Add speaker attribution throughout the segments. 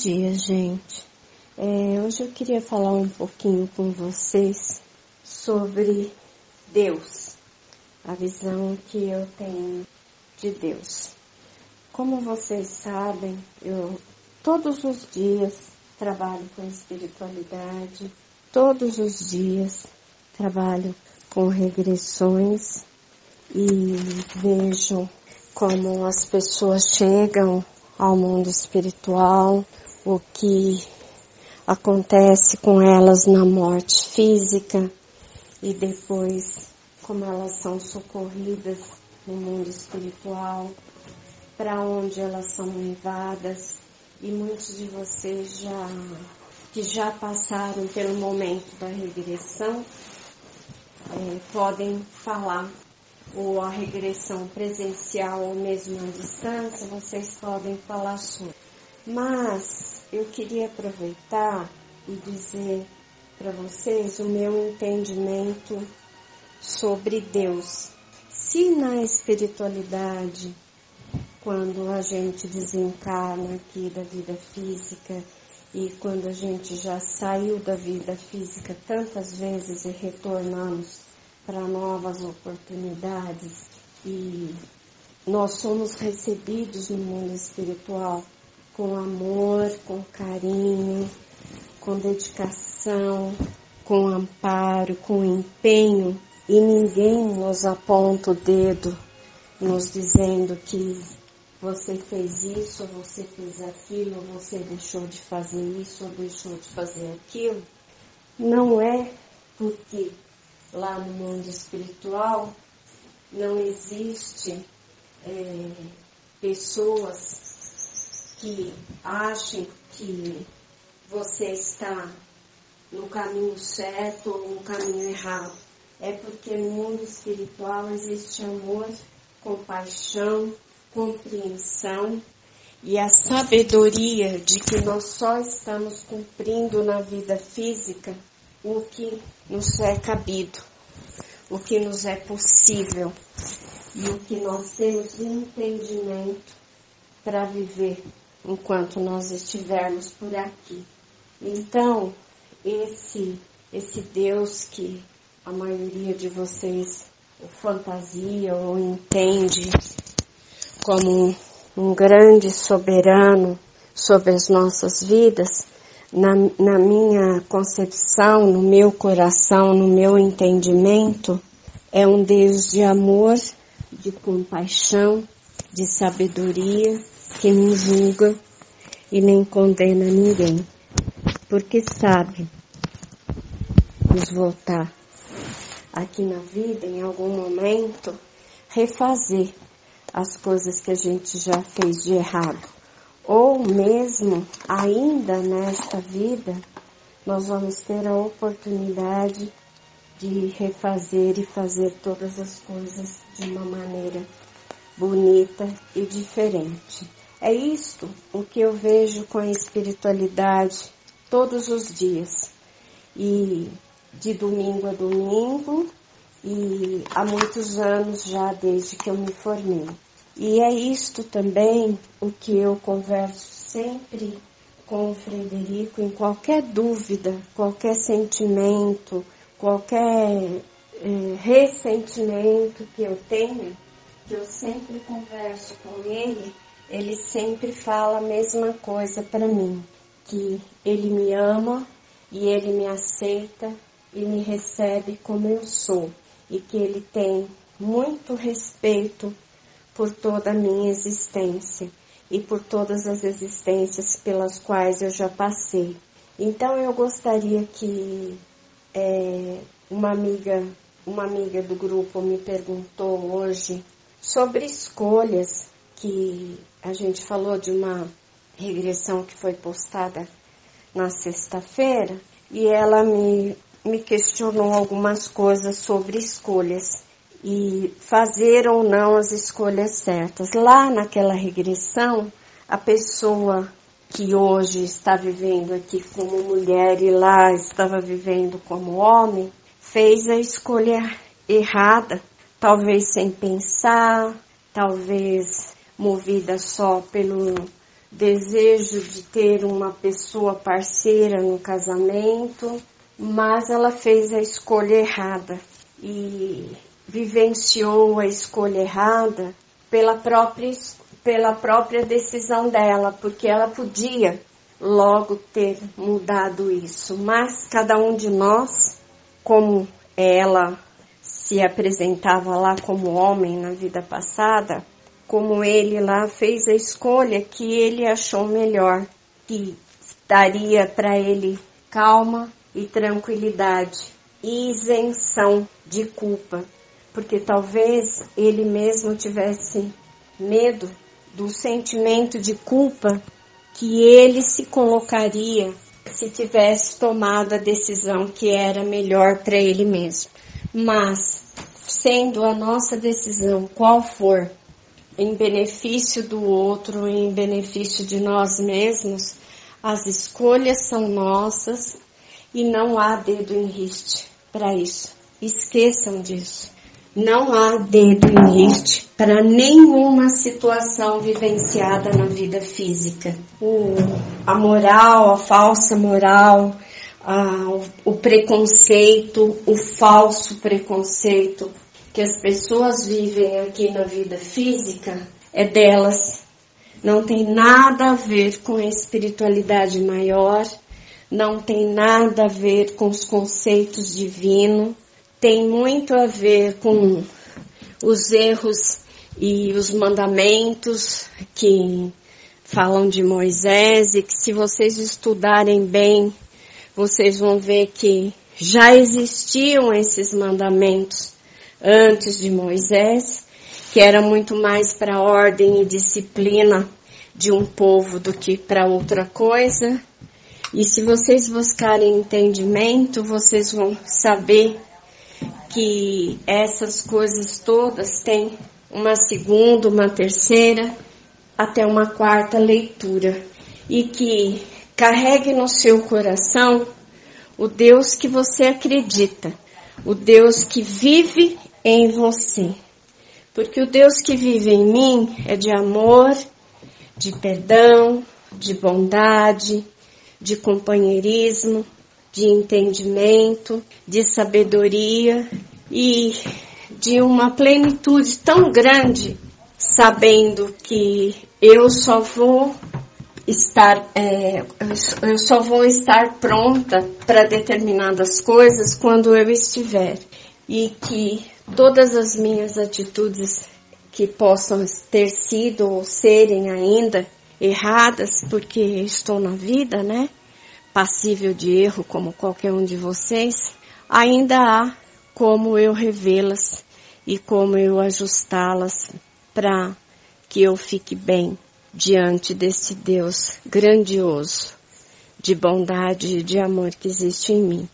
Speaker 1: dia, gente. É, hoje eu queria falar um pouquinho com vocês sobre Deus, a visão que eu tenho de Deus. Como vocês sabem, eu todos os dias trabalho com espiritualidade, todos os dias trabalho com regressões e vejo como as pessoas chegam ao mundo espiritual, o que acontece com elas na morte física e depois como elas são socorridas no mundo espiritual, para onde elas são levadas e muitos de vocês já que já passaram pelo momento da regressão é, podem falar ou a regressão presencial ou mesmo à distância, vocês podem falar sobre. Mas eu queria aproveitar e dizer para vocês o meu entendimento sobre Deus. Se na espiritualidade, quando a gente desencarna aqui da vida física e quando a gente já saiu da vida física tantas vezes e retornamos para novas oportunidades e nós somos recebidos no mundo espiritual com amor, com carinho, com dedicação, com amparo, com empenho e ninguém nos aponta o dedo nos dizendo que você fez isso, você fez aquilo, você deixou de fazer isso, ou deixou de fazer aquilo. Não é porque lá no mundo espiritual não existe é, pessoas que achem que você está no caminho certo ou no caminho errado. É porque no mundo espiritual existe amor, compaixão, compreensão e a sabedoria de que nós só estamos cumprindo na vida física o que nos é cabido, o que nos é possível e o que nós temos entendimento para viver enquanto nós estivermos por aqui. Então, esse esse Deus que a maioria de vocês fantasia ou entende como um grande soberano sobre as nossas vidas, na, na minha concepção, no meu coração, no meu entendimento, é um Deus de amor, de compaixão, de sabedoria, que não julga e nem condena ninguém, porque sabe nos voltar aqui na vida, em algum momento, refazer as coisas que a gente já fez de errado ou mesmo ainda nesta vida, nós vamos ter a oportunidade de refazer e fazer todas as coisas de uma maneira bonita e diferente. É isto o que eu vejo com a espiritualidade todos os dias. E de domingo a domingo, e há muitos anos já desde que eu me formei. E é isto também o que eu converso sempre com o Frederico em qualquer dúvida, qualquer sentimento, qualquer eh, ressentimento que eu tenha, que eu sempre converso com ele, ele sempre fala a mesma coisa para mim, que ele me ama e ele me aceita e me recebe como eu sou e que ele tem muito respeito por toda a minha existência e por todas as existências pelas quais eu já passei. Então eu gostaria que é, uma amiga, uma amiga do grupo me perguntou hoje sobre escolhas que a gente falou de uma regressão que foi postada na sexta-feira e ela me, me questionou algumas coisas sobre escolhas e fazer ou não as escolhas certas. Lá naquela regressão, a pessoa que hoje está vivendo aqui como mulher e lá estava vivendo como homem, fez a escolha errada, talvez sem pensar, talvez movida só pelo, desejo de ter uma pessoa parceira no casamento, mas ela fez a escolha errada e vivenciou a escolha errada pela própria, pela própria decisão dela, porque ela podia logo ter mudado isso, mas cada um de nós, como ela se apresentava lá como homem na vida passada, como ele lá fez a escolha que ele achou melhor, que daria para ele calma e tranquilidade, isenção de culpa, porque talvez ele mesmo tivesse medo do sentimento de culpa que ele se colocaria se tivesse tomado a decisão que era melhor para ele mesmo. Mas, sendo a nossa decisão qual for, em benefício do outro, em benefício de nós mesmos, as escolhas são nossas e não há dedo em riste para isso. Esqueçam disso. Não há dedo em riste para nenhuma situação vivenciada na vida física. O, a moral, a falsa moral, a, o, o preconceito, o falso preconceito, que as pessoas vivem aqui na vida física é delas. Não tem nada a ver com a espiritualidade maior, não tem nada a ver com os conceitos divinos, tem muito a ver com os erros e os mandamentos que falam de Moisés e que se vocês estudarem bem, vocês vão ver que já existiam esses mandamentos antes de Moisés, que era muito mais para ordem e disciplina de um povo do que para outra coisa. E se vocês buscarem entendimento, vocês vão saber que essas coisas todas têm uma segunda, uma terceira, até uma quarta leitura. E que carregue no seu coração o Deus que você acredita, o Deus que vive em você. Porque o Deus que vive em mim é de amor, de perdão, de bondade, de companheirismo, de entendimento, de sabedoria e de uma plenitude tão grande, sabendo que eu só vou estar, é, eu só vou estar pronta para determinadas coisas quando eu estiver e que todas as minhas atitudes que possam ter sido ou serem ainda erradas, porque estou na vida, né? Passível de erro como qualquer um de vocês, ainda há como eu revê-las e como eu ajustá-las para que eu fique bem diante desse Deus grandioso de bondade e de amor que existe em mim.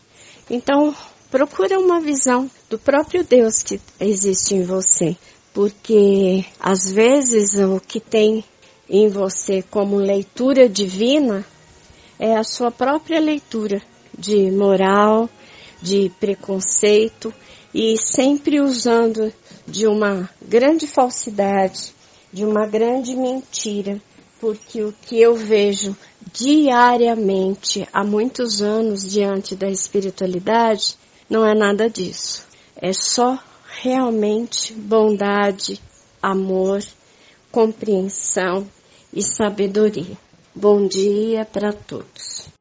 Speaker 1: Então, procura uma visão do próprio Deus que existe em você, porque às vezes o que tem em você como leitura divina é a sua própria leitura de moral, de preconceito e sempre usando de uma grande falsidade, de uma grande mentira, porque o que eu vejo diariamente há muitos anos diante da espiritualidade não é nada disso. É só realmente bondade, amor, compreensão e sabedoria. Bom dia para todos.